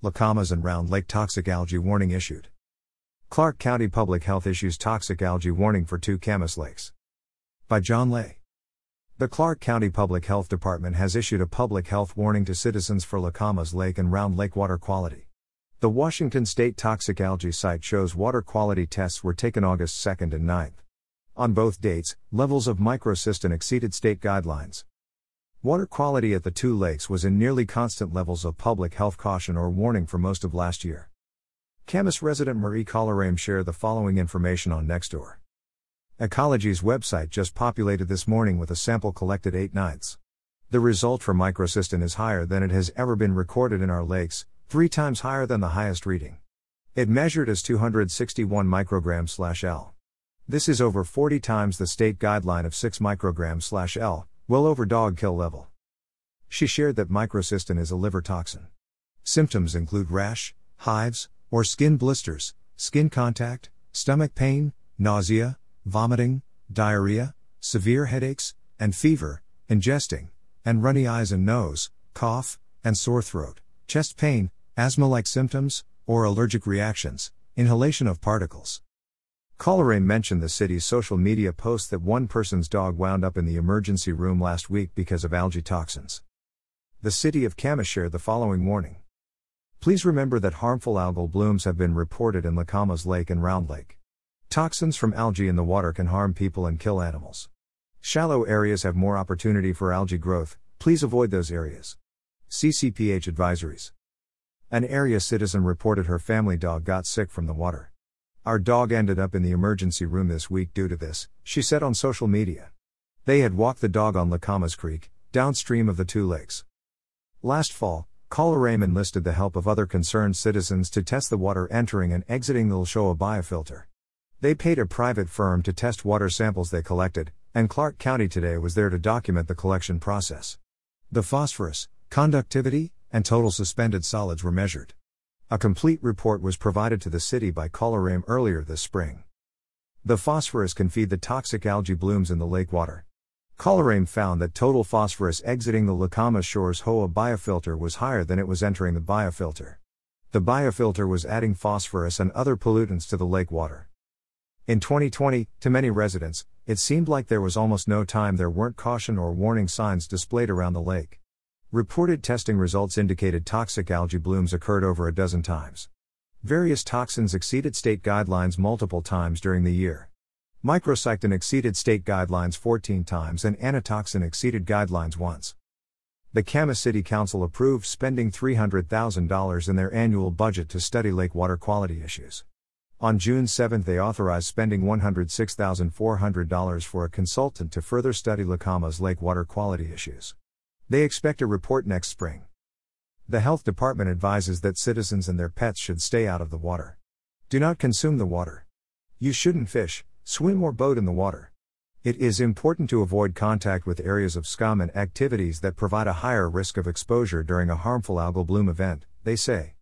Lacamas and Round Lake toxic algae warning issued. Clark County Public Health issues toxic algae warning for two Camas lakes. By John Ley. The Clark County Public Health Department has issued a public health warning to citizens for Lacamas Lake and Round Lake water quality. The Washington State Toxic Algae site shows water quality tests were taken August 2nd and 9th. On both dates, levels of microcystin exceeded state guidelines. Water quality at the two lakes was in nearly constant levels of public health caution or warning for most of last year. Camas resident Marie Collerame shared the following information on Nextdoor. Ecology's website just populated this morning with a sample collected 8 ninths. The result for microcystin is higher than it has ever been recorded in our lakes, three times higher than the highest reading. It measured as 261 micrograms L. This is over 40 times the state guideline of 6 micrograms L, well over dog kill level. She shared that microcystin is a liver toxin. Symptoms include rash, hives, or skin blisters, skin contact, stomach pain, nausea, vomiting, diarrhea, severe headaches, and fever, ingesting, and runny eyes and nose, cough, and sore throat, chest pain, asthma like symptoms, or allergic reactions, inhalation of particles. Coleraine mentioned the city's social media post that one person's dog wound up in the emergency room last week because of algae toxins. The city of Camas shared the following warning. Please remember that harmful algal blooms have been reported in Lacamas Lake and Round Lake. Toxins from algae in the water can harm people and kill animals. Shallow areas have more opportunity for algae growth, please avoid those areas. CCPH advisories. An area citizen reported her family dog got sick from the water. Our dog ended up in the emergency room this week due to this, she said on social media. They had walked the dog on Lacamas Creek, downstream of the two lakes. Last fall, Coleraine enlisted the help of other concerned citizens to test the water entering and exiting the LSHOA biofilter. They paid a private firm to test water samples they collected, and Clark County today was there to document the collection process. The phosphorus, conductivity, and total suspended solids were measured. A complete report was provided to the city by Coleraine earlier this spring. The phosphorus can feed the toxic algae blooms in the lake water. Coleraine found that total phosphorus exiting the Lacamas Shores HOA biofilter was higher than it was entering the biofilter. The biofilter was adding phosphorus and other pollutants to the lake water. In 2020, to many residents, it seemed like there was almost no time there weren't caution or warning signs displayed around the lake. Reported testing results indicated toxic algae blooms occurred over a dozen times. Various toxins exceeded state guidelines multiple times during the year. Microcystin exceeded state guidelines 14 times and anatoxin exceeded guidelines once. The Camas City Council approved spending $300,000 in their annual budget to study lake water quality issues. On June 7 they authorized spending $106,400 for a consultant to further study Lacamas lake water quality issues. They expect a report next spring. The health department advises that citizens and their pets should stay out of the water. Do not consume the water. You shouldn't fish, Swim or boat in the water. It is important to avoid contact with areas of scum and activities that provide a higher risk of exposure during a harmful algal bloom event, they say.